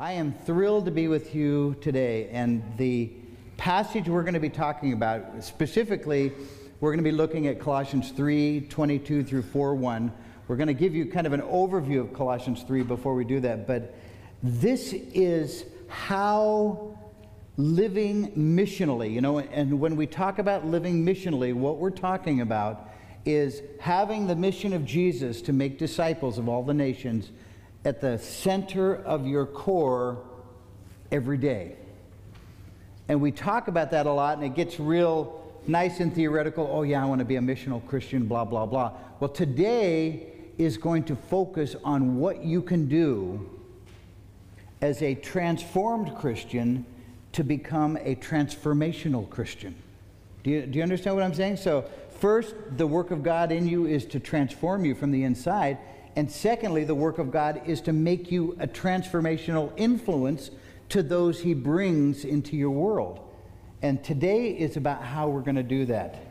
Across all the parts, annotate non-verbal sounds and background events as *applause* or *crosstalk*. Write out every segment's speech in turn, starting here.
I am thrilled to be with you today. And the passage we're going to be talking about, specifically, we're going to be looking at Colossians 3 22 through 4 1. We're going to give you kind of an overview of Colossians 3 before we do that. But this is how living missionally, you know, and when we talk about living missionally, what we're talking about is having the mission of Jesus to make disciples of all the nations at the center of your core every day. And we talk about that a lot, and it gets real nice and theoretical. Oh, yeah, I want to be a missional Christian, blah, blah, blah. Well, today is going to focus on what you can do as a transformed Christian to become a transformational Christian. Do you, do you understand what I'm saying? So, first, the work of God in you is to transform you from the inside. And secondly, the work of God is to make you a transformational influence to those he brings into your world. And today is about how we're going to do that.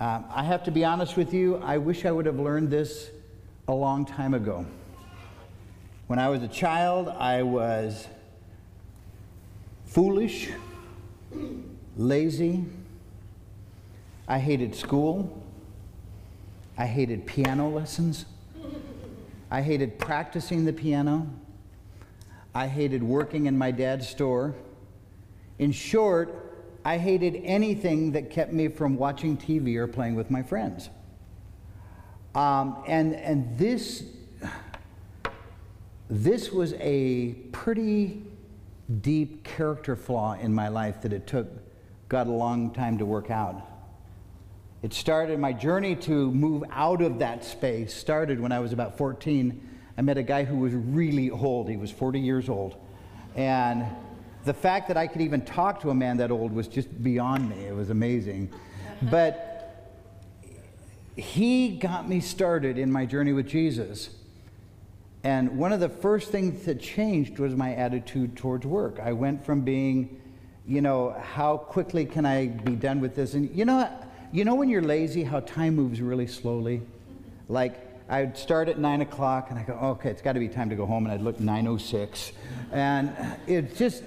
Um, I have to be honest with you, I wish I would have learned this a long time ago. When I was a child, I was foolish, lazy. I hated school. I hated piano lessons. I hated practicing the piano. I hated working in my dad's store. In short, I hated anything that kept me from watching TV or playing with my friends. Um, and, and this, this was a pretty deep character flaw in my life that it took God a long time to work out. It started, my journey to move out of that space started when I was about 14. I met a guy who was really old. He was 40 years old. And the fact that I could even talk to a man that old was just beyond me. It was amazing. Uh-huh. But he got me started in my journey with Jesus. And one of the first things that changed was my attitude towards work. I went from being, you know, how quickly can I be done with this? And you know, you know when you're lazy, how time moves really slowly? Like, I'd start at 9 o'clock and I go, okay, it's got to be time to go home. And I'd look 9.06. And it just,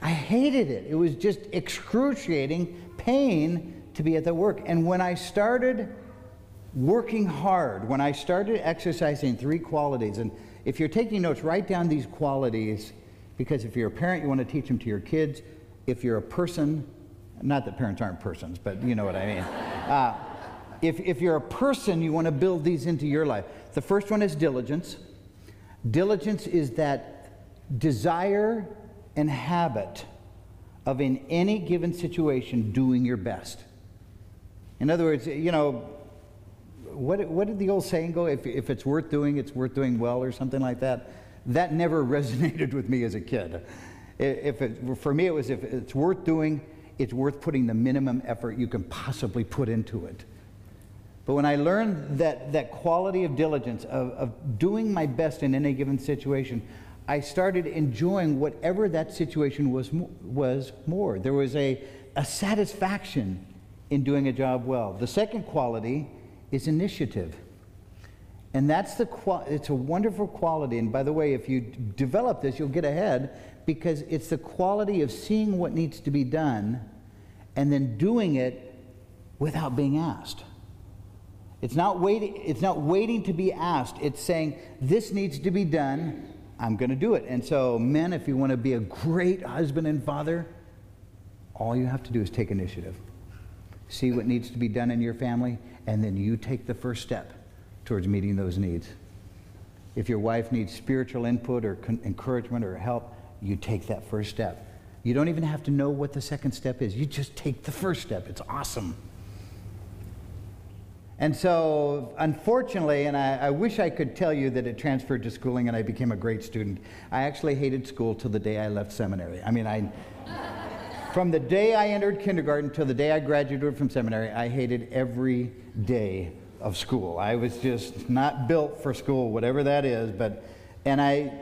I hated it. It was just excruciating pain to be at the work. And when I started working hard, when I started exercising three qualities, and if you're taking notes, write down these qualities because if you're a parent, you want to teach them to your kids. If you're a person, not that parents aren't persons, but you know what I mean. *laughs* Uh, if, if you're a person, you want to build these into your life. The first one is diligence. Diligence is that desire and habit of, in any given situation, doing your best. In other words, you know, what, what did the old saying go? If, if it's worth doing, it's worth doing well, or something like that. That never *laughs* resonated with me as a kid. If it, for me, it was if it's worth doing, it's worth putting the minimum effort you can possibly put into it. But when I learned that, that quality of diligence, of, of doing my best in any given situation, I started enjoying whatever that situation was, was more. There was a, a satisfaction in doing a job well. The second quality is initiative. And that's the qual- it's a wonderful quality. And by the way, if you develop this, you'll get ahead because it's the quality of seeing what needs to be done and then doing it without being asked. It's not waiting, it's not waiting to be asked. It's saying, this needs to be done. I'm going to do it. And so, men, if you want to be a great husband and father, all you have to do is take initiative. See what needs to be done in your family, and then you take the first step towards meeting those needs. If your wife needs spiritual input or con- encouragement or help, you take that first step. You don't even have to know what the second step is. You just take the first step. It's awesome. And so, unfortunately, and I, I, wish I could tell you that it transferred to schooling and I became a great student. I actually hated school till the day I left seminary. I mean, I, from the day I entered kindergarten till the day I graduated from seminary, I hated every day of school. I was just not built for school, whatever that is. But, and I,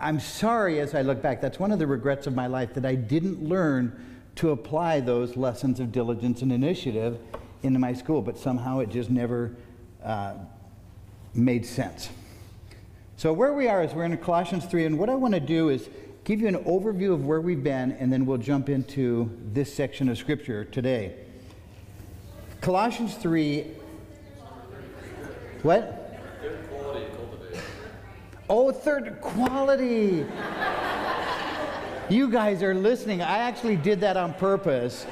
I'm sorry as I look back. That's one of the regrets of my life that I didn't learn to apply those lessons of diligence and initiative into my school, but somehow it just never uh, made sense. So, where we are is we're in Colossians 3, and what I want to do is give you an overview of where we've been, and then we'll jump into this section of Scripture today. Colossians 3. What? Oh, third quality. you guys are listening. I actually did that on purpose.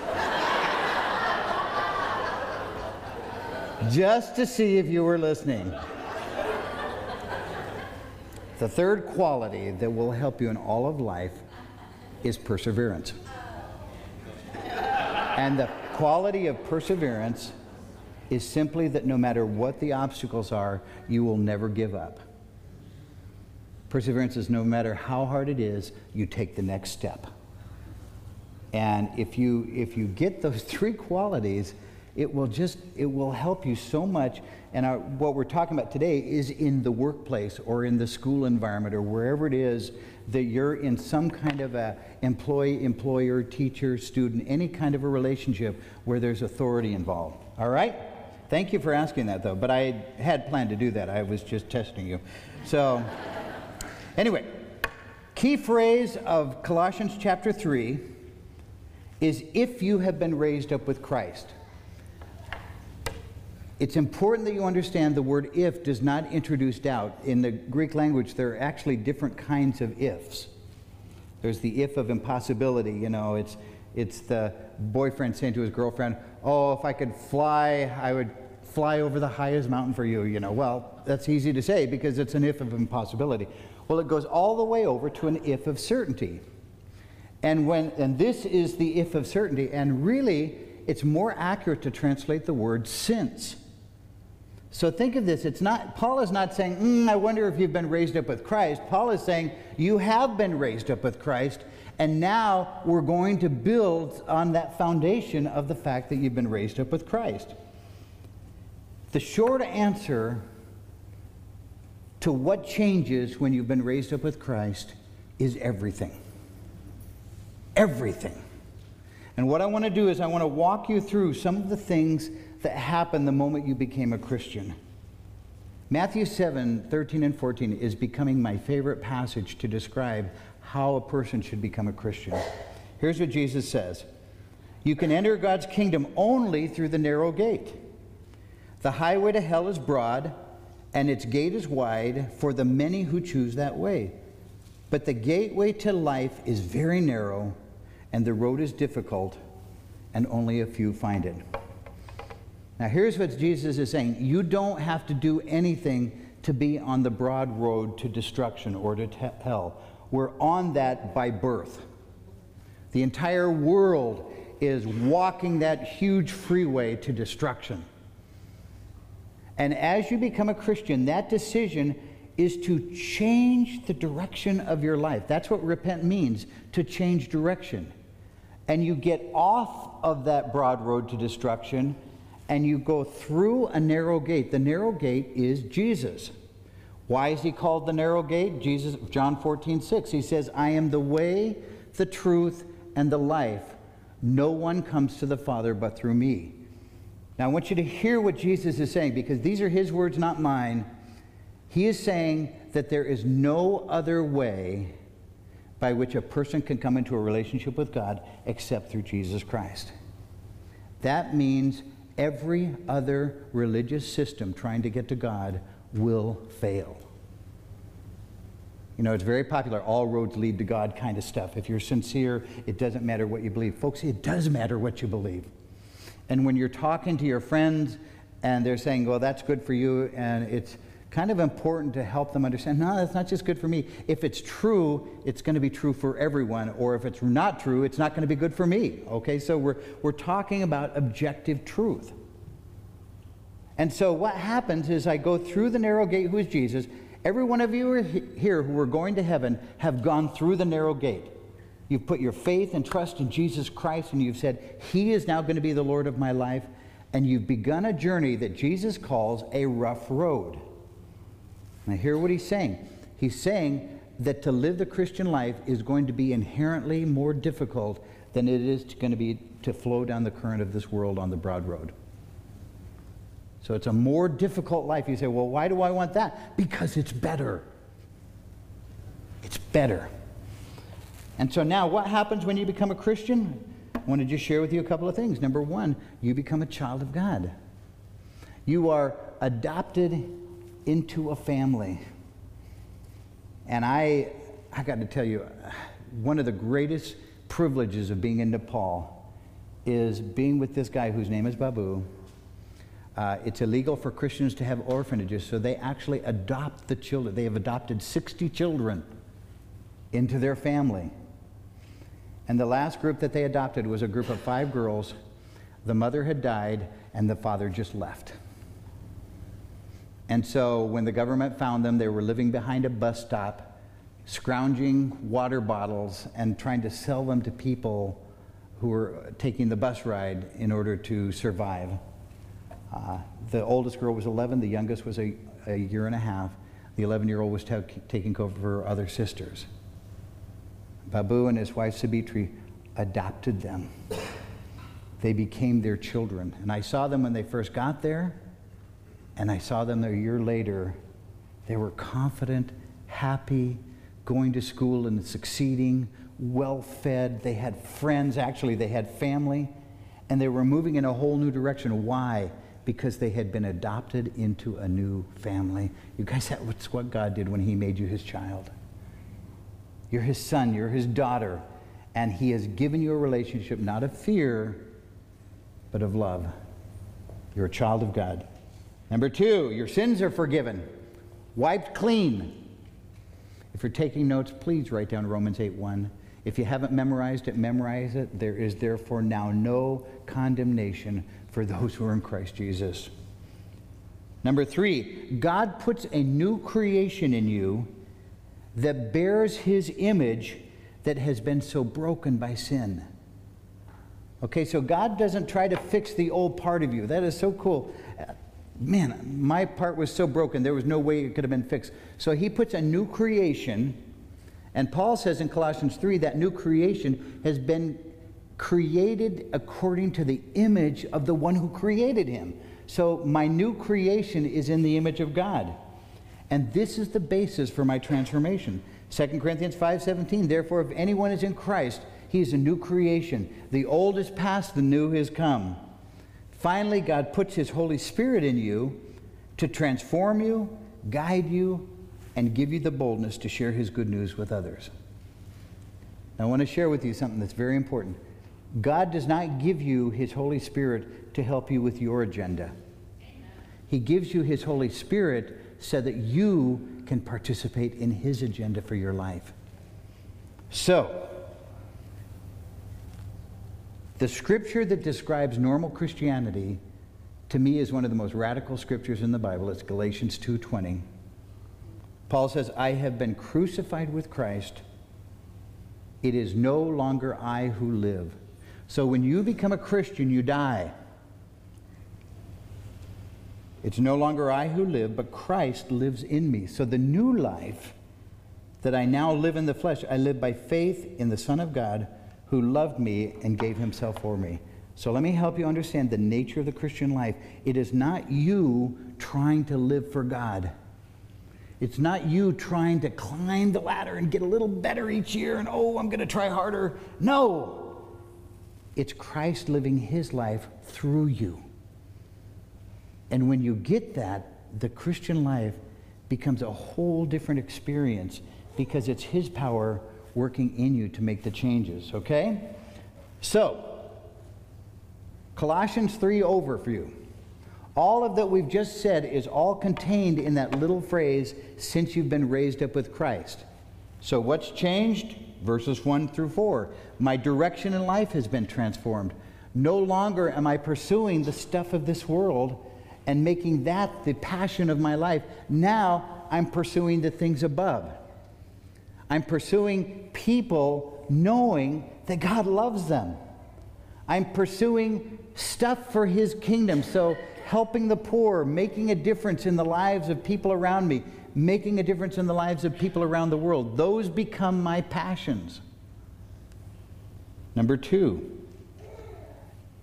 Just to see if you were listening. The third quality that will help you in all of life is perseverance. And the quality of perseverance is simply that no matter what the obstacles are, you will never give up. Perseverance is no matter how hard it is, you take the next step. And if you, if you get those *laughs* three qualities, it will just it will help you so much. And our, what we're talking about today is in the workplace or in the school environment or wherever it is that you're in some kind of a employee employer teacher student any kind of a relationship where there's authority involved. All right? Thank you for asking that though but i had planned to do that. I was just testing you. So anyway key phrase of colossians chapter 3 is if you have been raised up with christ it's important that you understand the word if does not introduce doubt. In the Greek language, there are actually different kinds of ifs. There's the if of impossibility, you know, it's, it's the boyfriend saying to his girlfriend, Oh, if I could fly, I would fly over the highest mountain for you, you know. Well, that's easy to say because it's an if of impossibility. Well, it goes all the way over to an if of certainty. And when and this is the if of certainty, and really it's more accurate to translate the word since. So think of this. It's not, Paul is not saying, mm, I wonder if you've been raised up with Christ. Paul is saying, you have been raised up with Christ, and now we're going to build on that foundation of the fact that you've been raised up with Christ. The short answer to what changes when you've been raised up with Christ is everything. Everything. And what I want to do is I want to walk you through some of the things that happened the moment you became a Christian. Matthew 7 13 and 14 is becoming my favorite passage to describe how a person should become a Christian. Here's what Jesus says You can enter God's kingdom only through the narrow gate. The highway to hell is broad, and its gate is wide for the many who choose that way. But the gateway to life is very narrow, and the road is difficult, and only a few find it. Now, here's what Jesus is saying you don't have to do anything to be on the broad road to destruction or to hell. We're on that by birth. The entire world is walking that huge freeway to destruction. And as you become a Christian, that decision is to change the direction of your life. That's what repent means to change direction. And you get off of that broad road to destruction and you go through a narrow gate. The narrow gate is Jesus. Why is he called the narrow gate? Jesus, John 14, 6. He says, I am the way, the truth, and the life. No one comes to the Father but through me. Now, I want you to hear what Jesus is saying because these are his words, not mine. He is saying that there is no other way by which a person can come into a relationship with God except through Jesus Christ. That means every other religious system trying to get to God will fail. You know, it's very popular, all roads lead to God kind of stuff. If you're sincere, it doesn't matter what you believe. Folks, it does matter what you believe. And when you're talking to your friends and they're saying, well, that's good for you, and it's kind of important to help them understand no, that's not just good for me. If it's true, it's going to be true for everyone. Or if it's not true, it's not going to be good for me. Okay, so we're, we're talking about objective truth. And so what happens is I go through the narrow gate, who is Jesus. Every one of you here who are going to heaven have gone through the narrow gate. You've put your faith and trust in Jesus Christ, and you've said, He is now going to be the Lord of my life. And you've begun a journey that Jesus calls a rough road. Now, hear what he's saying. He's saying that to live the Christian life is going to be inherently more difficult than it is going to be to flow down the current of this world on the broad road. So it's a more difficult life. You say, well, why do I want that? Because it's better. It's better. And so now, what happens when you become a Christian? I want to just share with you a couple of things. Number one, you become a child of God. You are adopted into a family. And I, I got to tell you, one of the greatest privileges of being in Nepal is being with this guy whose name is Babu. Uh, it's illegal for Christians to have orphanages, so they actually adopt the children. They have adopted 60 children into their family. And the last group that they adopted was a group of five girls. The mother had died, and the father just left. And so when the government found them, they were living behind a bus stop, scrounging water bottles and trying to sell them to people who were taking the bus ride in order to survive. Uh, the oldest girl was 11, the youngest was a, a year and a half. The 11 year old was taking care of her other sisters. Babu and his wife Sabitri adopted them. They became their children. And I saw them when they first got there, and I saw them a year later. They were confident, happy, going to school and succeeding, well fed. They had friends, actually, they had family, and they were moving in a whole new direction. Why? Because they had been adopted into a new family. You guys, that's what God did when He made you His child. You're His son, you're His daughter, and He has given you a relationship not of fear, but of love. You're a child of God. Number two, your sins are forgiven, wiped clean. If you're taking notes, please write down Romans 8 1. If you haven't memorized it, memorize it. There is therefore now no condemnation for those who are in Christ Jesus. Number three, God puts a new creation in you that bears his image that has been so broken by sin. Okay, so God doesn't try to fix the old part of you. That is so cool. Uh, man, my part was so broken, there was no way it could have been fixed. So he puts a new creation and Paul says in Colossians 3 that new creation has been created according to the image of the one who created him. So my new creation is in the image of God. And this is the basis for my transformation. 2 Corinthians 5:17 Therefore if anyone is in Christ, he is a new creation. The old is past, the new has come. Finally, God puts his Holy Spirit in you to transform you, guide you, and give you the boldness to share his good news with others. Now, I want to share with you something that's very important. God does not give you his Holy Spirit to help you with your agenda. He gives you his Holy Spirit so that you can participate in his agenda for your life. So, the scripture that describes normal Christianity to me is one of the most radical scriptures in the Bible. It's Galatians 2:20. Paul says, I have been crucified with Christ. It is no longer I who live. So when you become a Christian, you die. It's no longer I who live, but Christ lives in me. So the new life that I now live in the flesh, I live by faith in the Son of God who loved me and gave himself for me. So let me help you understand the nature of the Christian life. It is not you trying to live for God. It's not you trying to climb the ladder and get a little better each year and, oh, I'm going to try harder. No. It's Christ living his life through you. And when you get that, the Christian life becomes a whole different experience because it's his power working in you to make the changes, okay? So, Colossians 3 overview. All of that we've just said is all contained in that little phrase, since you've been raised up with Christ. So, what's changed? Verses 1 through 4. My direction in life has been transformed. No longer am I pursuing the stuff of this world and making that the passion of my life. Now I'm pursuing the things above. I'm pursuing people knowing that God loves them. I'm pursuing stuff for His kingdom. So helping the poor, making a difference in the lives of people around me, making a difference in the lives of people around the world. Those become my passions. Number two,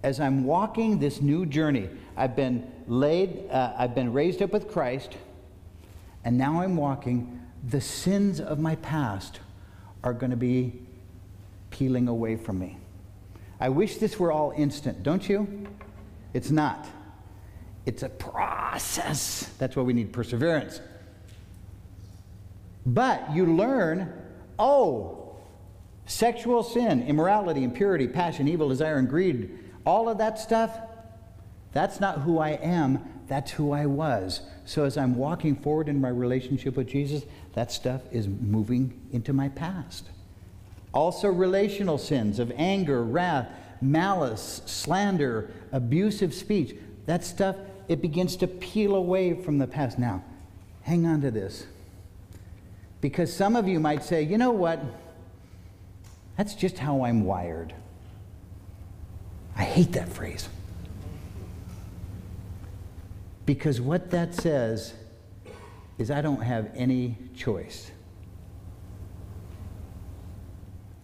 as I'm walking this new journey, I've been laid, uh, I've been raised up with Christ, and now I'm walking. The sins of my past are going to be peeling away from me. I wish this were all instant, don't you? It's not. It's a process. That's why we need perseverance. But you learn oh, sexual sin, immorality, impurity, passion, evil, desire, and greed, all of that stuff, that's not who I am, that's who I was. So as I'm walking forward in my relationship with Jesus, that stuff is moving into my past. Also, relational sins of anger, wrath, malice, slander, abusive speech. That stuff, it begins to peel away from the past. Now, hang on to this. Because some of you might say, you know what? That's just how I'm wired. I hate that phrase. Because what that says is I don't have any choice.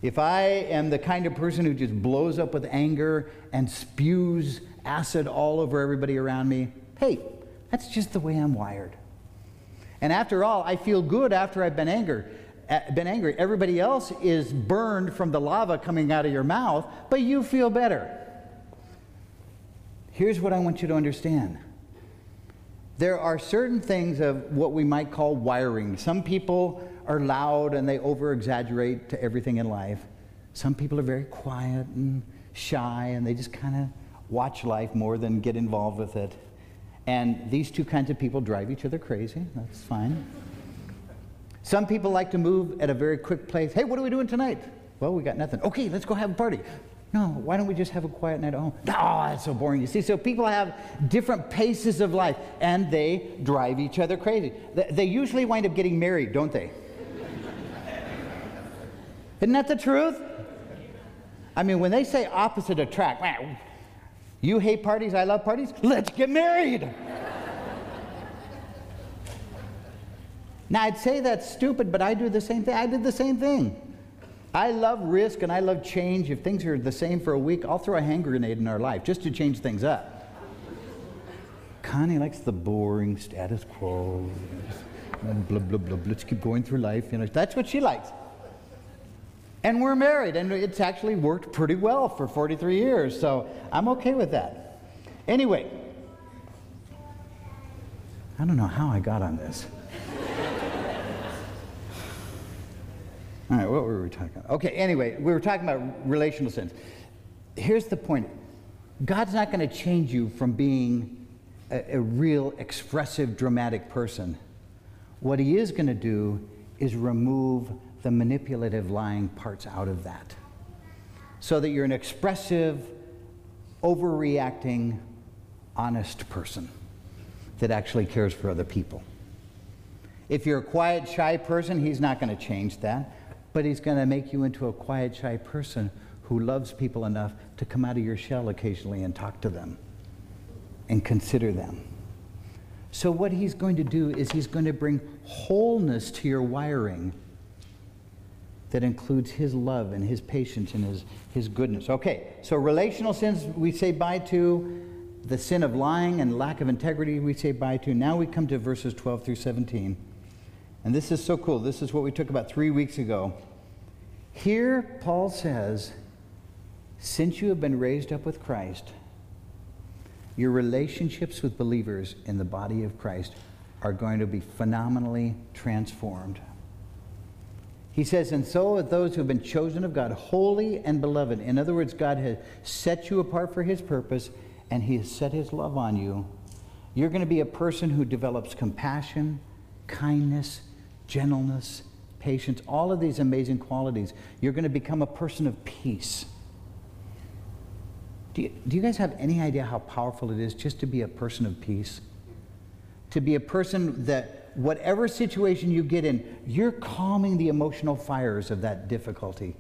If I am the kind of person who just blows up with anger and spews acid all over everybody around me, hey, that's just the way I'm wired. And after all, I feel good after I've been angry. Eh, been angry. Everybody else is burned from the lava coming out of your mouth, but you feel better. Here's what I want you to understand there are certain things of what we might call wiring. Some people are loud and they over exaggerate to everything in life. Some people are very quiet and shy and they just kind of watch life more than get involved with it. And these two kinds of people drive each other crazy. That's fine. Some people like to move at a very quick pace. Hey, what are we doing tonight? Well, we got nothing. Okay, let's go have a party. No, why don't we just have a quiet night at home? Ah, oh, that's so boring. You see, so people have different paces of life and they drive each other crazy. They usually wind up getting married, don't they? Isn't that the truth? I mean, when they say opposite attract, man, you hate parties, I love parties, let's get married. now, I'd say that's stupid, but I do the same thing. I did the same thing. I love risk and I love change. If things are the same for a week, I'll throw a hand grenade in our life just to change things up. Connie likes the boring status quo. Blah, blah, blah, Let's keep going through life. You know, that's what she likes. And we're married, and it's actually worked pretty well for 43 years, so I'm okay with that. Anyway, I don't know how I got on this. All right, what were we talking about? Okay, anyway, we were talking about relational sins. Here's the point God's not going to change you from being a, a real expressive, dramatic person. What He is going to do is remove the manipulative, lying parts out of that so that you're an expressive, overreacting, honest person that actually cares for other people. If you're a quiet, shy person, he's not going to change that but he's going to make you into a quiet, shy person who loves people enough to come out of your shell occasionally and talk to them and consider them. So, what he's going to do is he's going to bring wholeness to your wiring that includes his love and his patience and his, his goodness. Okay, so relational sins we say bye to. The sin of lying and lack of integrity we say bye to. Now we come to verses 12 through 17. And this is so cool. This is what we took about three weeks ago. Here, Paul says, since you have been raised up with Christ, your relationships with believers in the body of Christ are going to be phenomenally transformed. He says, and so are those who have been chosen of God, holy and beloved. In other words, God has set you apart for his purpose, and he has set his love on you. You're going to be a person who develops compassion, kindness, gentleness, patience, all of these amazing qualities. You're going to become a person of peace. Do you, do you guys have any idea how powerful it is just to be a person of peace? To be a person that, whatever situation you get in, you're calming the emotional fires of that difficulty.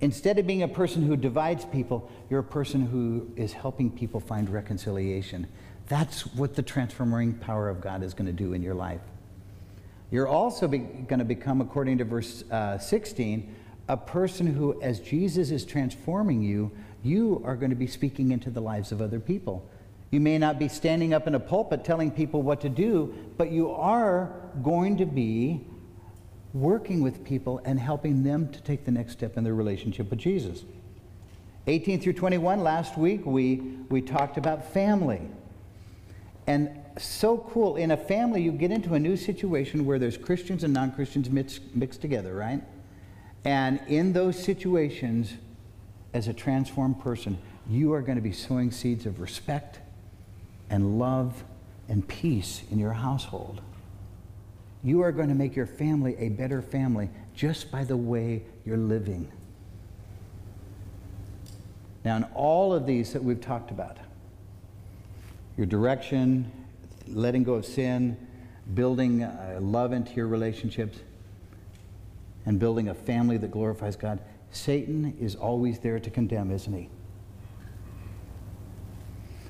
Instead of being a person who divides people, you're a person who is helping people find reconciliation. That's what the transforming power of God is going to do in your life. You're also going to become, according to verse uh, 16, a person who, as Jesus is transforming you, you are going to be speaking into the lives of other people. You may not be standing up in a pulpit telling people what to do, but you are going to be working with people and helping them to take the next step in their relationship with Jesus. 18 through 21, last week we, we talked about family. And so cool. In a family, you get into a new situation where there's Christians and non Christians mixed, mixed together, right? And in those situations, as a transformed person, you are going to be sowing seeds of respect and love and peace in your household. You are going to make your family a better family just by the way you're living. Now, in all of these that we've talked about, your direction, letting go of sin, building uh, love into your relationships, and building a family that glorifies God, Satan is always there to condemn, isn't he?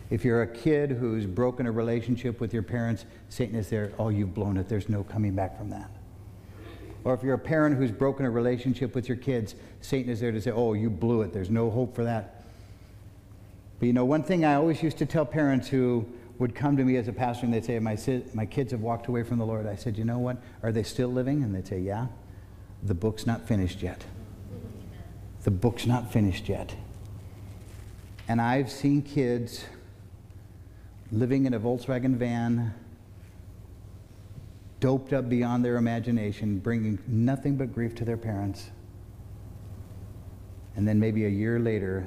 If you're a kid who's broken a relationship with your parents, Satan is there, oh, you've blown it. There's no coming back from that. Or if you're a parent who's broken a relationship with your kids, Satan is there to say, oh, you blew it. There's no hope for that. But you know, one thing I always used to tell parents who would come to me as a pastor and they'd say, my, my kids have walked away from the Lord. I said, you know what? Are they still living? And they'd say, yeah. The book's not finished yet. The book's not finished yet. And I've seen kids living in a Volkswagen van, doped up beyond their imagination, bringing nothing but grief to their parents. And then maybe a year later,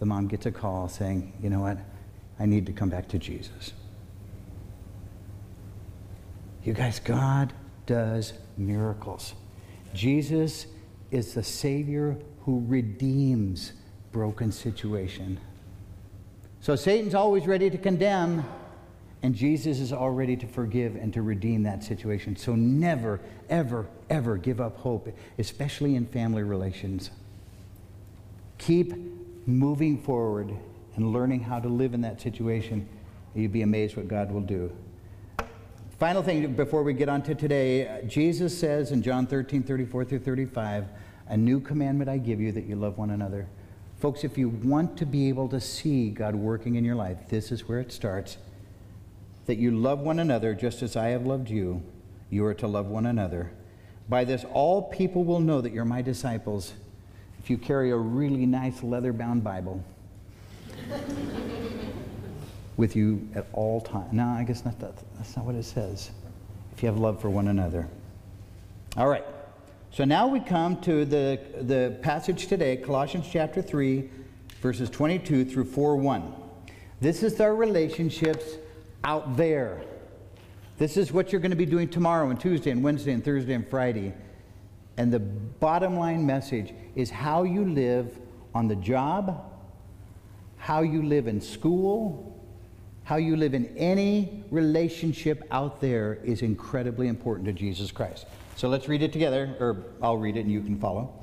the mom gets a call saying, you know what? I need to come back to Jesus. You guys, God does miracles. Jesus is the Savior who redeems broken situation. So Satan's always ready to condemn, and Jesus is all ready to forgive and to redeem that situation. So never, ever, ever give up hope, especially in family relations. Keep moving forward and learning how to live in that situation. You'd be amazed what God will do. Final thing before we get on to today, Jesus says in John 13, 34 through 35, a new commandment I give you that you love one another. Folks, if you want to be able to see God working in your life, this is where it starts. That you love one another just as I have loved you, you are to love one another. By this, all people will know that you're my disciples if you carry a really nice leather bound Bible with you at all times. No, I guess not that, that's not what it says. If you have love for one another. All right. So now we come to the, the passage today, Colossians chapter 3, verses 22 through 4 1. This is our relationships out there. This is what you're going to be doing tomorrow and Tuesday and Wednesday and Thursday and Friday. And the bottom line message is how you live on the job, how you live in school, how you live in any relationship out there is incredibly important to Jesus Christ. So let's read it together, or I'll read it and you can follow.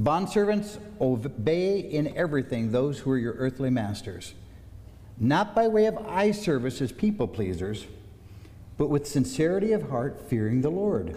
Bondservants, obey in everything those who are your earthly masters, not by way of eye service as people pleasers, but with sincerity of heart, fearing the Lord.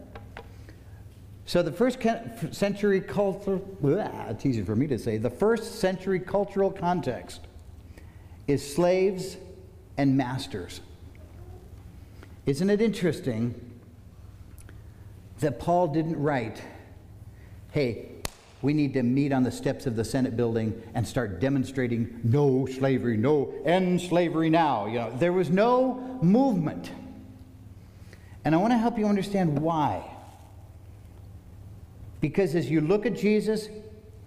So the first century culture, it's easy for me to say, the first century cultural context is slaves and masters. Isn't it interesting that Paul didn't write hey, we need to meet on the steps of the Senate building and start demonstrating no slavery, no end slavery now. You know, there was no movement. And I want to help you understand why. Because as you look at Jesus,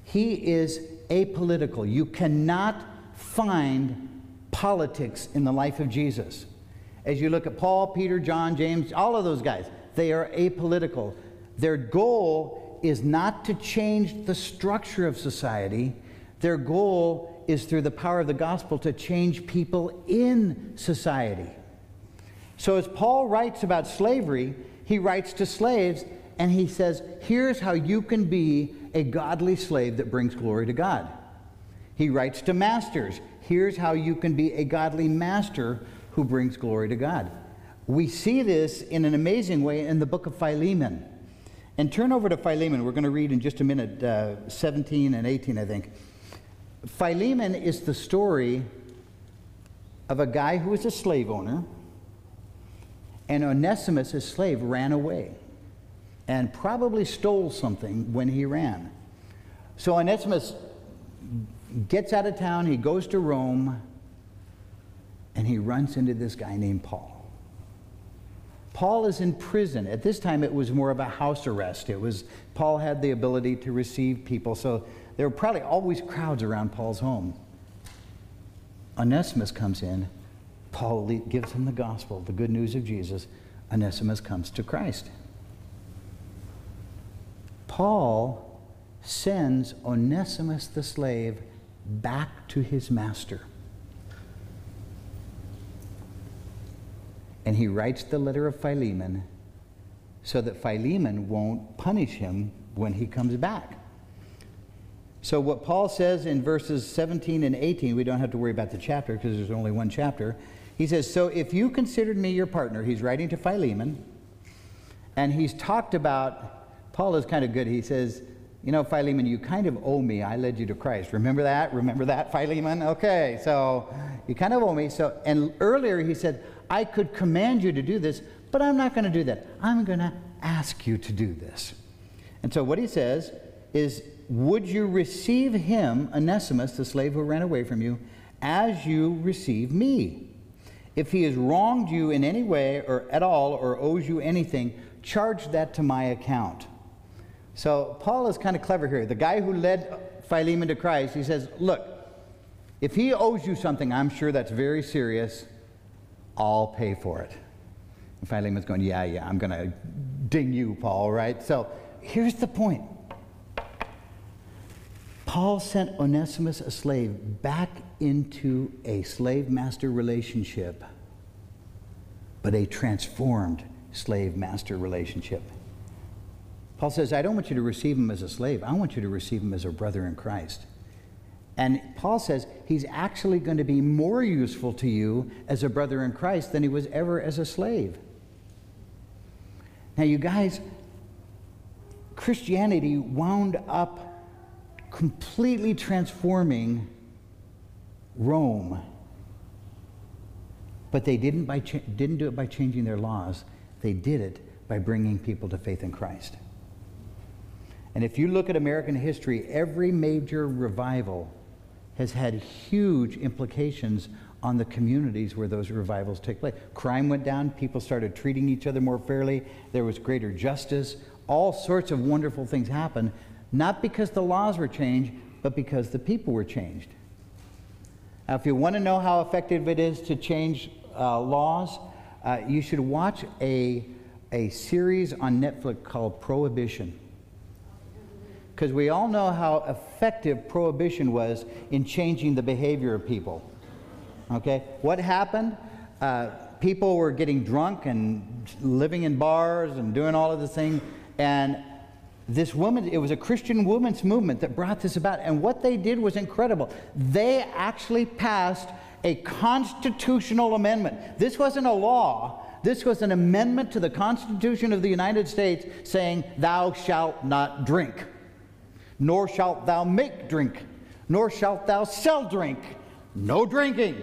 he is apolitical. You cannot find politics in the life of Jesus. As you look at Paul, Peter, John, James, all of those guys, they are apolitical. Their goal is not to change the structure of society. Their goal is through the power of the gospel to change people in society. So, as Paul writes about slavery, he writes to slaves and he says, Here's how you can be a godly slave that brings glory to God. He writes to masters here's how you can be a godly master who brings glory to God. We see this in an amazing way in the book of Philemon. And turn over to Philemon. We're going to read in just a minute uh, 17 and 18, I think. Philemon is the story of a guy who was a slave owner, and Onesimus, his slave, ran away and probably stole something when he ran. So Onesimus gets out of town, he goes to Rome, and he runs into this guy named Paul. Paul is in prison. At this time, it was more of a house arrest. It was Paul had the ability to receive people, so there were probably always crowds around Paul's home. Onesimus comes in. Paul gives him the gospel, the good news of Jesus. Onesimus comes to Christ. Paul sends Onesimus the slave back to his master. And he writes the letter of Philemon so that Philemon won't punish him when he comes back. So, what Paul says in verses 17 and 18, we don't have to worry about the chapter because there's only one chapter. He says, So if you considered me your partner, he's writing to Philemon, and he's talked about Paul is kind of good. He says, You know, Philemon, you kind of owe me. I led you to Christ. Remember that? Remember that, Philemon? Okay, so you kind of owe me. So, and earlier he said, I could command you to do this, but I'm not going to do that. I'm going to ask you to do this. And so what he says is, Would you receive him, Onesimus, the slave who ran away from you, as you receive me? If he has wronged you in any way or at all or owes you anything, charge that to my account. So Paul is kind of clever here. The guy who led Philemon to Christ, he says, Look, if he owes you something, I'm sure that's very serious. I'll pay for it. And Philemon's going, Yeah, yeah, I'm going to ding you, Paul, right? So here's the point Paul sent Onesimus, a slave, back into a slave master relationship, but a transformed slave master relationship. Paul says, I don't want you to receive him as a slave. I want you to receive him as a brother in Christ. And Paul says he's actually going to be more useful to you as a brother in Christ than he was ever as a slave. Now, you guys, Christianity wound up completely transforming Rome. But they didn't, by didn't do it by changing their laws, they did it by bringing people to faith in Christ. And if you look at American history, every major revival has had huge implications on the communities where those revivals take place. Crime went down, people started treating each other more fairly, there was greater justice, all sorts of wonderful things happened, not because the laws were changed, but because the people were changed. Now, if you want to know how effective it is to change uh, laws, uh, you should watch a, a series on Netflix called Prohibition because we all know how effective prohibition was in changing the behavior of people. Okay? What happened? Uh, people were getting drunk and living in bars and doing all of this thing. And this woman, it was a Christian women's movement that brought this about. And what they did was incredible. They actually passed a constitutional amendment. This wasn't a law, this was an amendment to the Constitution of the United States saying, Thou shalt not drink nor shalt thou make drink, nor shalt thou sell drink. No drinking.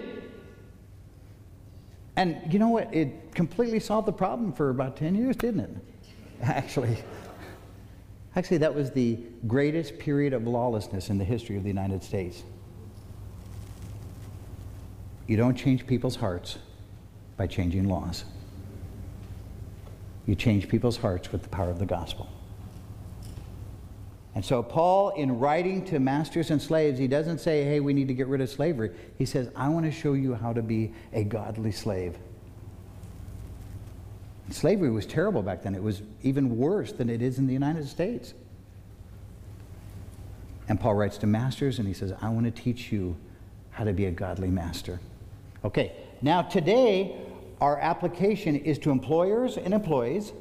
And you know what? It completely solved the problem for about 10 years, didn't it? Actually. *laughs* Actually, that was the greatest period of lawlessness in the history of the United States. You don't change people's hearts by changing laws. You change people's hearts with the power of the gospel. And so, Paul, in writing to masters and slaves, he doesn't say, hey, we need to get rid of slavery. He says, I want to show you how to be a godly slave. And slavery was terrible back then. It was even worse than it is in the United States. And Paul writes to masters and he says, I want to teach you how to be a godly master. Okay, now today, our application is to employers and employees,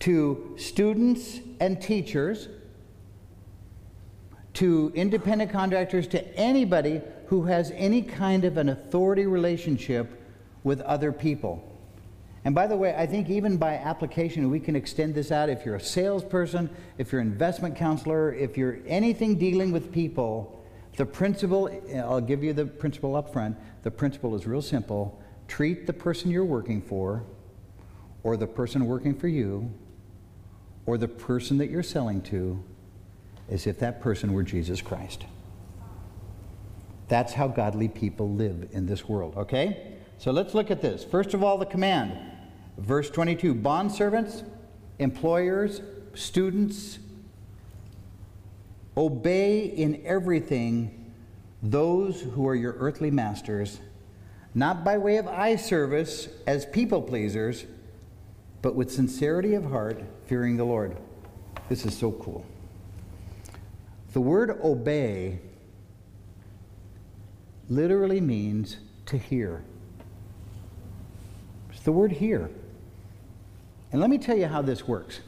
to students and teachers, to independent contractors, to anybody who has any kind of an authority relationship with other people. And by the way, I think even by application, we can extend this out. If you're a salesperson, if you're an investment counselor, if you're anything dealing with people, the principle, I'll give you the principle up front. The principle is real simple. Treat the person you're working for, or the person working for you, or the person that you're selling to, as if that person were Jesus Christ. That's how godly people live in this world, okay? So let's look at this. First of all, the command. Verse 22 Bondservants, employers, students, obey in everything those who are your earthly masters, not by way of eye service as people pleasers, but with sincerity of heart, fearing the Lord. This is so cool. The word obey literally means to hear. It's the word hear. And let me tell you how this works.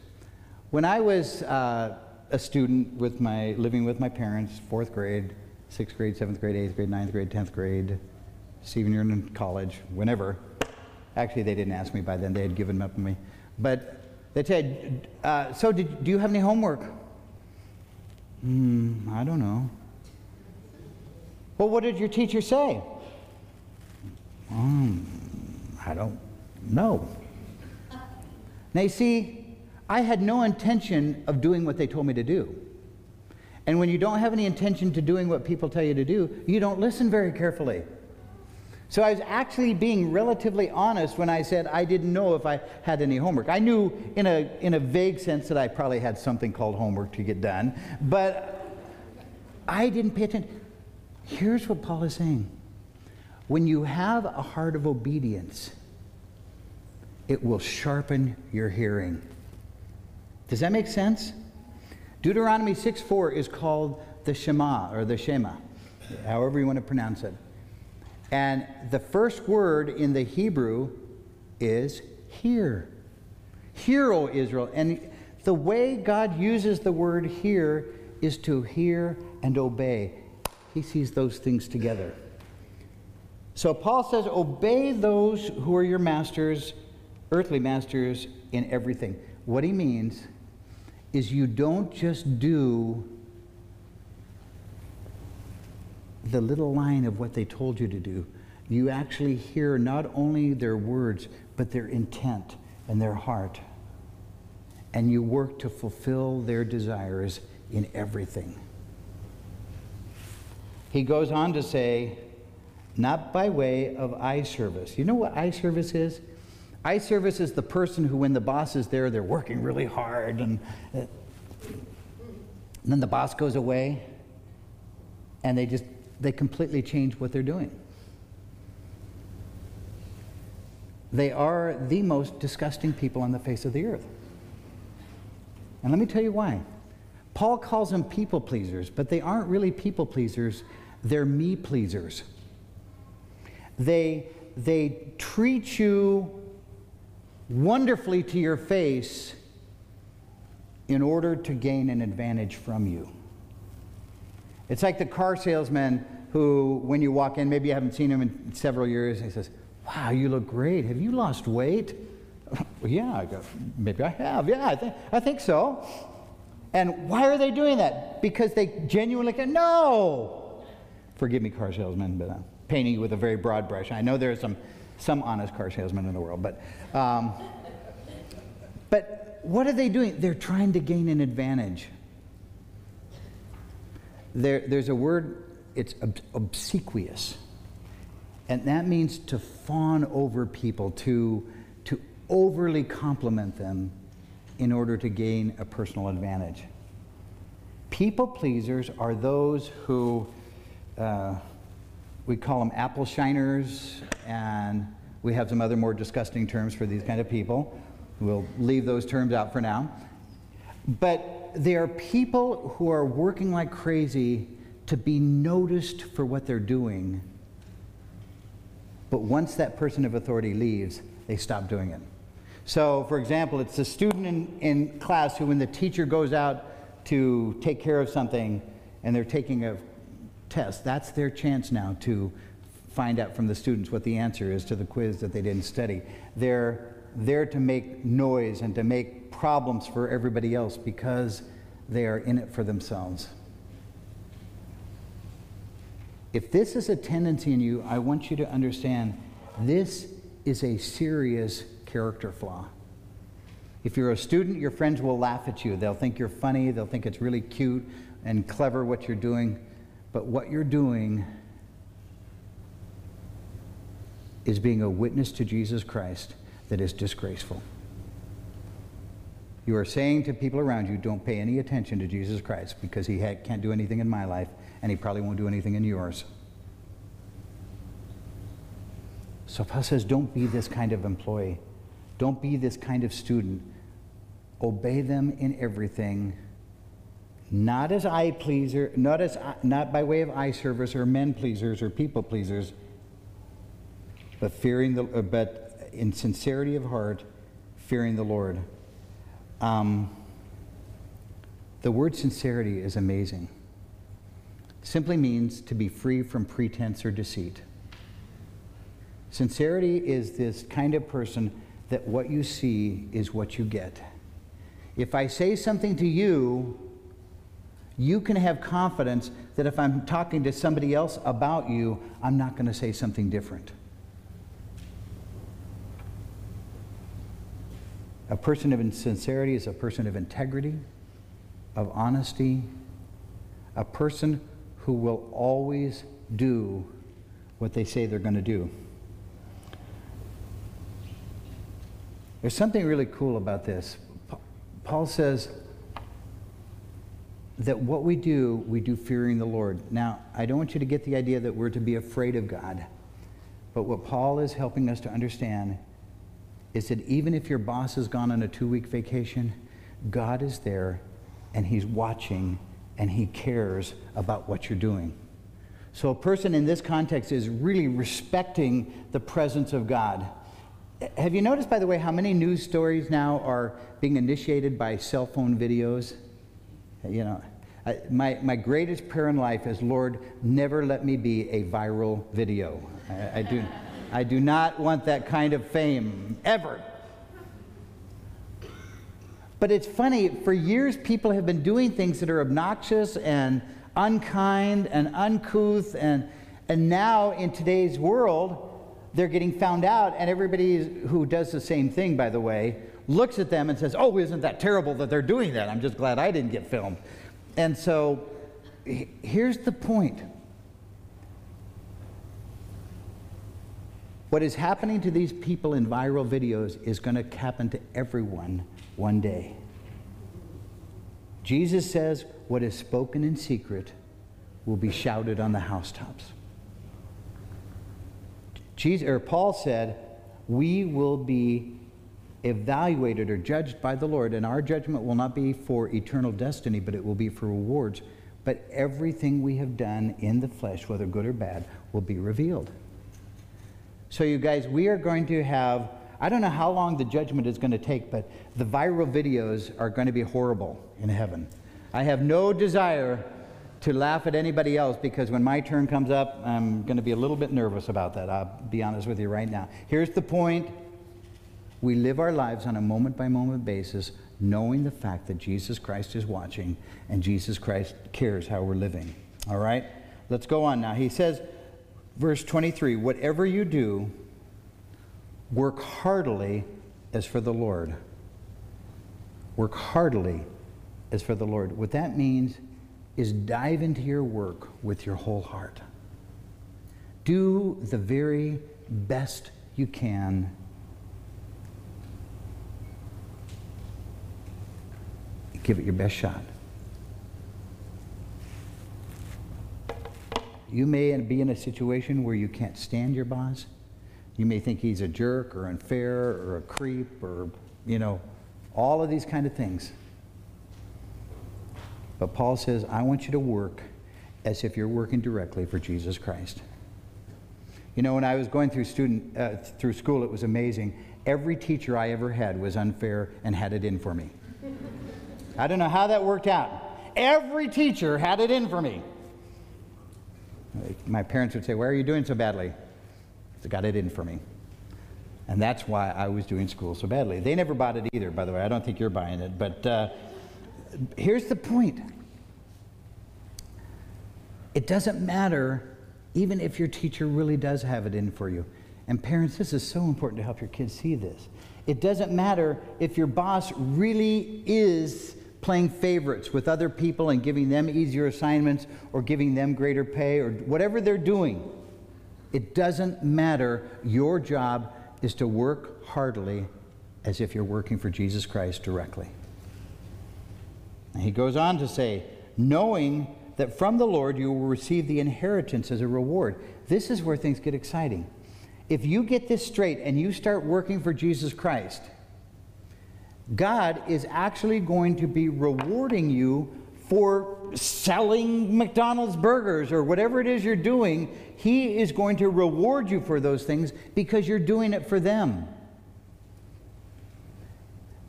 When I was uh, a student with my living with my parents, fourth grade, sixth grade, seventh grade, eighth grade, ninth grade, tenth grade, even year in college, whenever. Actually, they didn't ask me by then; they had given up on me. But they said, uh, "So, did, do you have any homework?" Hmm, I don't know. Well, what did your teacher say? Um, I don't know. Now, you see, I had no intention of doing what they told me to do. And when you don't have any intention to doing what people tell you to do, you don't listen very carefully. So I was actually being relatively honest when I said I didn't know if I had any homework. I knew in a, in a vague sense that I probably had something called homework to get done, but I didn't pay attention. Here's what Paul is saying when you have a heart of obedience, it will sharpen your hearing. Does that make sense? Deuteronomy 6 4 is called the Shema or the Shema, however you want to pronounce it. And the first word in the Hebrew is hear. Hear, O Israel. And the way God uses the word hear is to hear and obey. He sees those things together. So Paul says, Obey those who are your masters earthly masters in everything. What he means is you don't just do the little line of what they told you to do. You actually hear not only their words, but their intent and their heart. And you work to fulfill their desires in everything. He goes on to say, not by way of eye service. You know what eye service is? Eye service is the person who, when the boss is there, they're working really hard, and, and then the boss goes away, and they just they completely change what they're doing. They are the most disgusting people on the face of the earth. And let me tell you why. Paul calls them people pleasers, but they aren't really people pleasers, they're me pleasers. They, they treat you wonderfully to your face in order to gain an advantage from you. It's like the car salesman who, when you walk in, maybe you haven't seen him in several years, he says, Wow, you look great. Have you lost weight? *laughs* well, yeah, I go, maybe I have. Yeah, I, th- I think so. And why are they doing that? Because they genuinely go, No! Forgive me, car salesman, but I'm painting you with a very broad brush. I know there are some some honest car salesmen in the world. But, um, but what are they doing? They're trying to gain an advantage. There, there's a word, it's ob- obsequious. And that means to fawn over people, to, to overly compliment them in order to gain a personal advantage. People pleasers are those who uh, we call them apple shiners, and we have some other more disgusting terms for these kind of people. We'll leave those terms out for now. But they are people who are working like crazy to be noticed for what they're doing. But once that person of authority leaves, they stop doing it. So, for example, it's the student in, in class who, when the teacher goes out to take care of something and they're taking a test, that's their chance now to find out from the students what the answer is to the quiz that they didn't study. They're there to make noise and to make problems for everybody else because they are in it for themselves. If this is a tendency in you, I want you to understand this is a serious character flaw. If you're a student, your friends will laugh at you. They'll think you're funny, they'll think it's really cute and clever what you're doing. But what you're doing is being a witness to Jesus Christ that is disgraceful. You are saying to people around you, don't pay any attention to Jesus Christ because he can't do anything in my life and he probably won't do anything in yours. So Paul says, don't be this kind of employee. Don't be this kind of student. Obey them in everything, not as eye pleaser, not as not by way of eye service or men pleasers or people pleasers, but fearing the uh, but in sincerity of heart, fearing the Lord. Um, the word sincerity is amazing. Simply means to be free from pretense or deceit. Sincerity is this kind of person that what you see is what you get. If I say something to you, you can have confidence that if I'm talking to somebody else about you, I'm not going to say something different. A person of sincerity is a person of integrity, of honesty, a person who will always do what they say they're going to do. There's something really cool about this. Paul says that what we do, we do fearing the Lord. Now, I don't want you to get the idea that we're to be afraid of God. But what Paul is helping us to understand is that even if your boss has gone on a two week vacation, God is there and He's watching and He cares about what you're doing. So, a person in this context is really respecting the presence of God. Have you noticed, by the way, how many news stories now are being initiated by cell phone videos? You know, I, my, my greatest prayer in life is, Lord, never let me be a viral video. I, I, do, I do not want that kind of fame, ever. But it's funny, for years people have been doing things that are obnoxious and unkind and uncouth, and, and now in today's world, they're getting found out, and everybody who does the same thing, by the way, looks at them and says, Oh, isn't that terrible that they're doing that? I'm just glad I didn't get filmed. And so here's the point what is happening to these people in viral videos is going to happen to everyone one day. Jesus says, What is spoken in secret will be shouted on the housetops. Jesus, or Paul said, we will be evaluated or judged by the Lord, and our judgment will not be for eternal destiny, but it will be for rewards. But everything we have done in the flesh, whether good or bad, will be revealed. So, you guys, we are going to have, I don't know how long the judgment is going to take, but the viral videos are going to be horrible in heaven. I have no desire to laugh at anybody else because when my turn comes up, I'm going to be a little bit nervous about that. I'll be honest with you right now. Here's the point we live our lives on a moment by moment basis, knowing the fact that Jesus Christ is watching and Jesus Christ cares how we're living. All right? Let's go on now. He says, verse 23 whatever you do, work heartily as for the Lord. Work heartily as for the Lord. What that means is dive into your work with your whole heart. Do the very best you can. Give it your best shot. You may be in a situation where you can't stand your boss. You may think he's a jerk or unfair or a creep or, you know, all of these kind of things. But Paul says, I want you to work as if you're working directly for Jesus Christ. You know, when I was going through student uh, through school, it was amazing. Every teacher I ever had was unfair and had it in for me. I don't know how that worked out. Every teacher had it in for me. My parents would say, Why are you doing so badly? They got it in for me. And that's why I was doing school so badly. They never bought it either, by the way. I don't think you're buying it. But uh, here's the point it doesn't matter, even if your teacher really does have it in for you. And parents, this is so important to help your kids see this. It doesn't matter if your boss really is playing favorites with other people and giving them easier assignments or giving them greater pay or whatever they're doing. It doesn't matter. Your job is to work heartily as if you're working for Jesus Christ directly. And he goes on to say, knowing that from the Lord you will receive the inheritance as a reward. This is where things get exciting. If you get this straight and you start working for Jesus Christ, God is actually going to be rewarding you for selling McDonald's burgers or whatever it is you're doing. He is going to reward you for those things because you're doing it for them.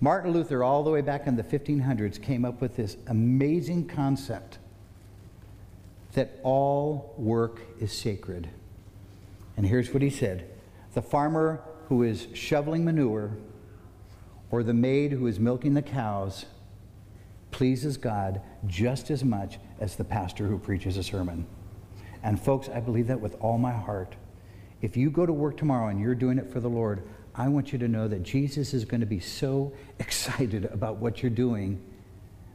Martin Luther, all the way back in the 1500s, came up with this amazing concept that all work is sacred. And here's what he said The farmer who is shoveling manure or the maid who is milking the cows pleases God just as much as the pastor who preaches a sermon. And folks, I believe that with all my heart. If you go to work tomorrow and you're doing it for the Lord, I want you to know that Jesus is going to be so *laughs* excited about what you're doing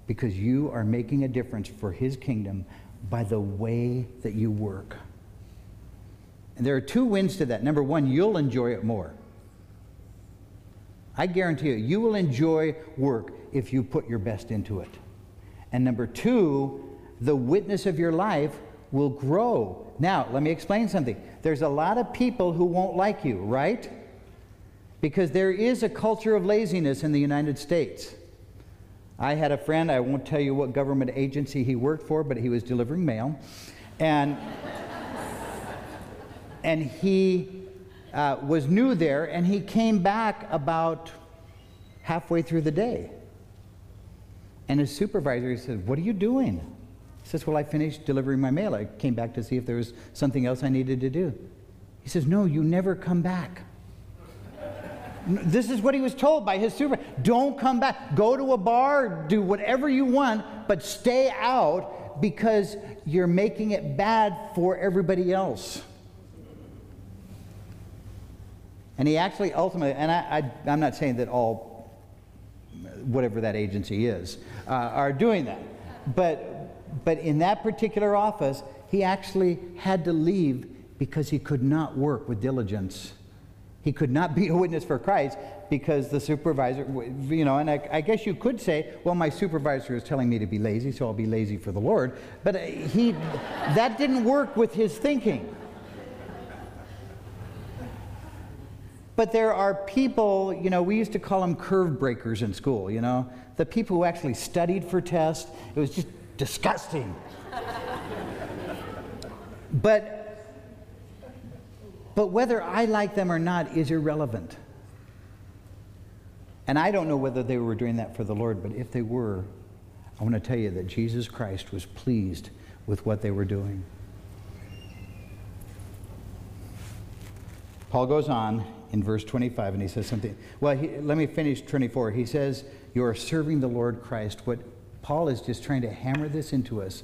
because you are making a difference for his kingdom by the way that you work. And there are two wins to that. Number one, you'll enjoy it more. I guarantee you, you will enjoy work if you put your best into it. And number two, the witness of your life will grow. Now, let me explain something. There's a lot of people who won't like you, right? Because there is a culture of laziness in the United States. I had a friend, I won't tell you what government agency he worked for, but he was delivering mail. And, *laughs* and he uh, was new there, and he came back about halfway through the day. And his supervisor he said, What are you doing? He says, Well, I finished delivering my mail. I came back to see if there was something else I needed to do. He says, No, you never come back. This is what he was told by his supervisor. Don't come back. Go to a bar, do whatever you want, but stay out because you're making it bad for everybody else. And he actually ultimately, and I, I, am not saying that all, whatever that agency is, uh, are doing that. But, but in that particular office, he actually had to leave because he could not work with diligence. He could not be a witness for Christ because the supervisor, you know, and I, I, guess you could say, well, my supervisor is telling me to be lazy, so I'll be lazy for the Lord. But he, that didn't work with his thinking. But there are people, you know, we used to call them curve breakers in school, you know, the people who actually studied for tests. It was just disgusting. but, but whether I like them or not is irrelevant. And I don't know whether they were doing that for the Lord, but if they were, I want to tell you that Jesus Christ was pleased with what they were doing. Paul goes on in verse 25, and he says something. Well, he, let me finish 24. He says, You are serving the Lord Christ. What Paul is just trying to hammer this into us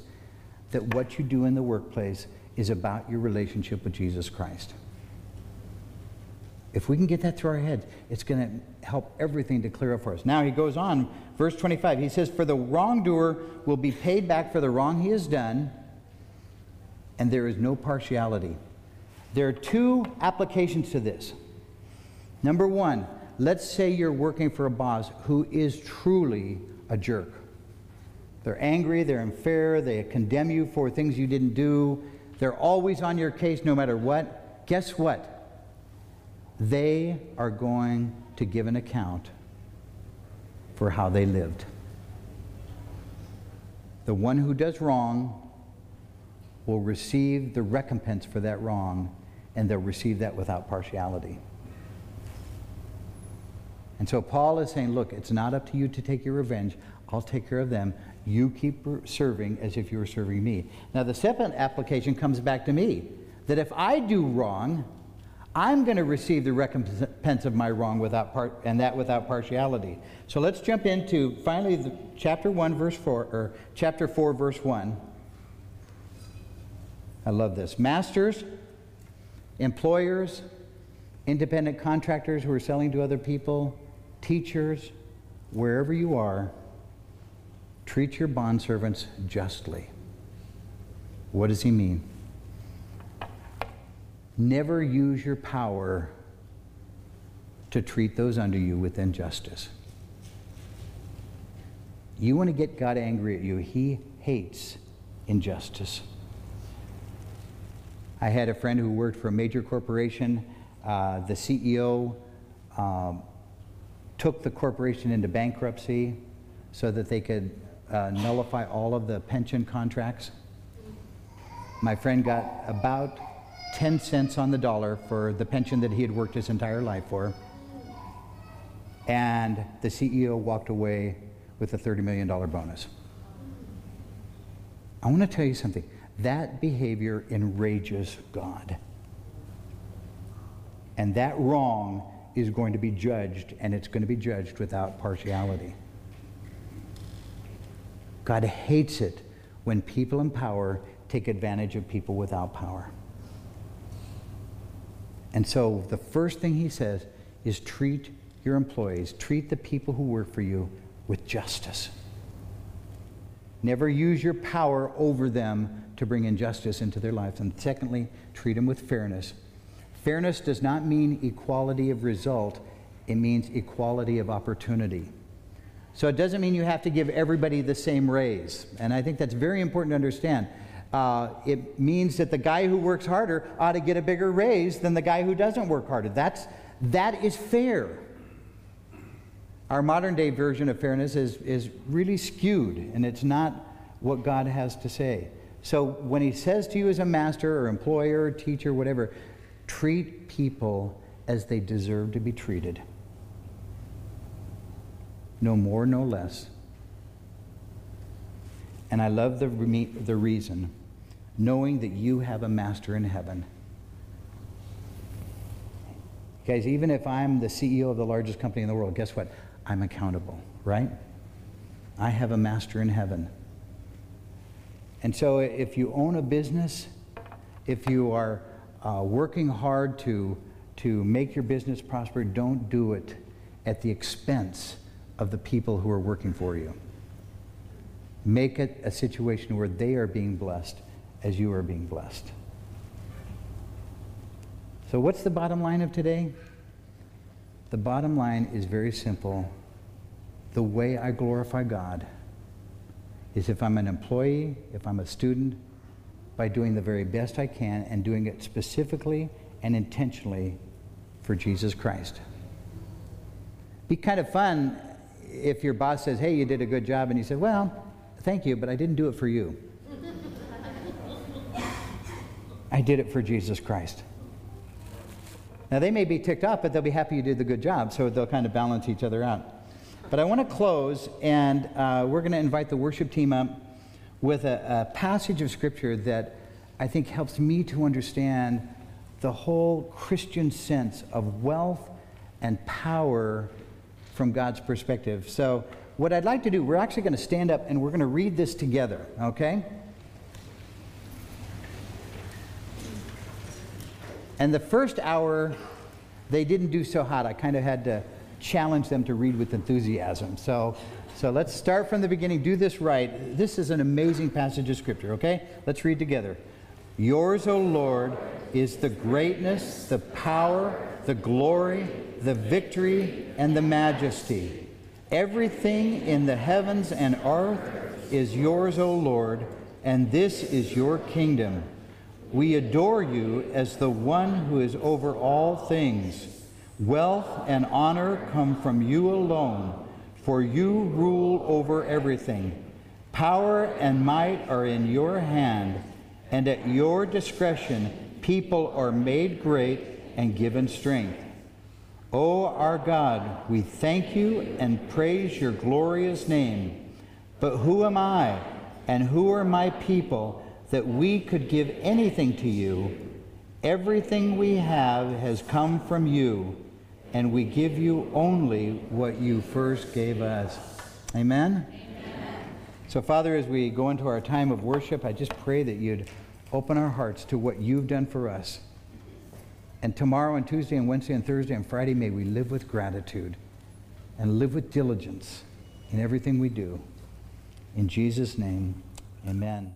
that what you do in the workplace is about your relationship with Jesus Christ. If we can get that through our heads, it's going to help everything to clear up for us. Now he goes on, verse 25. He says, For the wrongdoer will be paid back for the wrong he has done, and there is no partiality. There are two applications to this. Number one, let's say you're working for a boss who is truly a jerk. They're angry, they're unfair, they condemn you for things you didn't do, they're always on your case no matter what. Guess what? They are going to give an account for how they lived. The one who does wrong will receive the recompense for that wrong, and they'll receive that without partiality. And so Paul is saying, look, it's not up to you to take your revenge. I'll take care of them. You keep serving as if you were serving me. Now, the second application comes back to me that if I do wrong, I'm going to receive the recompense of my wrong without part, and that without partiality. So let's jump into finally the, chapter 1 verse 4 or chapter 4 verse 1. I love this. Masters, employers, independent contractors who are selling to other people, teachers, wherever you are, treat your bondservants justly. What does he mean? Never use your power to treat those under you with injustice. You want to get God angry at you, He hates injustice. I had a friend who worked for a major corporation. Uh, the CEO um, took the corporation into bankruptcy so that they could uh, nullify all of the pension contracts. My friend got about 10 cents on the dollar for the pension that he had worked his entire life for. And the CEO walked away with a $30 million bonus. I want to tell you something. That behavior enrages God. And that wrong is going to be judged, and it's going to be judged without partiality. God hates it when people in power take advantage of people without power. And so the first thing he says is treat your employees, treat the people who work for you with justice. Never use your power over them to bring injustice into their lives. And secondly, treat them with fairness. Fairness does not mean equality of result, it means equality of opportunity. So it doesn't mean you have to give everybody the same raise. And I think that's very important to understand. Uh, it means that the guy who works harder ought to get a bigger raise than the guy who doesn't work harder. That's, that is fair. Our modern day version of fairness is, is really skewed, and it's not what God has to say. So when he says to you as a master or employer, or teacher, whatever, treat people as they deserve to be treated. No more, no less. And I love the, the reason, knowing that you have a master in heaven. Guys, even if I'm the CEO of the largest company in the world, guess what? I'm accountable, right? I have a master in heaven. And so if you own a business, if you are uh, working hard to, to make your business prosper, don't do it at the expense of the people who are working for you. Make it a situation where they are being blessed as you are being blessed. So, what's the bottom line of today? The bottom line is very simple. The way I glorify God is if I'm an employee, if I'm a student, by doing the very best I can and doing it specifically and intentionally for Jesus Christ. Be kind of fun if your boss says, hey, you did a good job, and you say, well, thank you, but I didn't do it for you. *laughs* I did it for Jesus Christ. Now, they may be ticked off, but they'll be happy you did the good job, so they'll kind of balance each other out. But I want to close, and uh, we're going to invite the worship team up with a, a passage of Scripture that I think helps me to understand the whole Christian sense of wealth and power from God's perspective. So, what I'd like to do, we're actually going to stand up and we're going to read this together, okay? And the first hour, they didn't do so hot. I kind of had to challenge them to read with enthusiasm. So, so let's start from the beginning. Do this right. This is an amazing passage of Scripture, okay? Let's read together. Yours, O Lord, is the greatness, the power, the glory, the victory, and the majesty. Everything in the heavens and earth is yours, O Lord, and this is your kingdom. We adore you as the one who is over all things. Wealth and honor come from you alone, for you rule over everything. Power and might are in your hand, and at your discretion people are made great and given strength. O our God, we thank you and praise your glorious name. But who am I and who are my people that we could give anything to you? Everything we have has come from you, and we give you only what you first gave us. Amen? So, Father, as we go into our time of worship, I just pray that you'd open our hearts to what you've done for us. And tomorrow and Tuesday and Wednesday and Thursday and Friday, may we live with gratitude and live with diligence in everything we do. In Jesus' name, amen.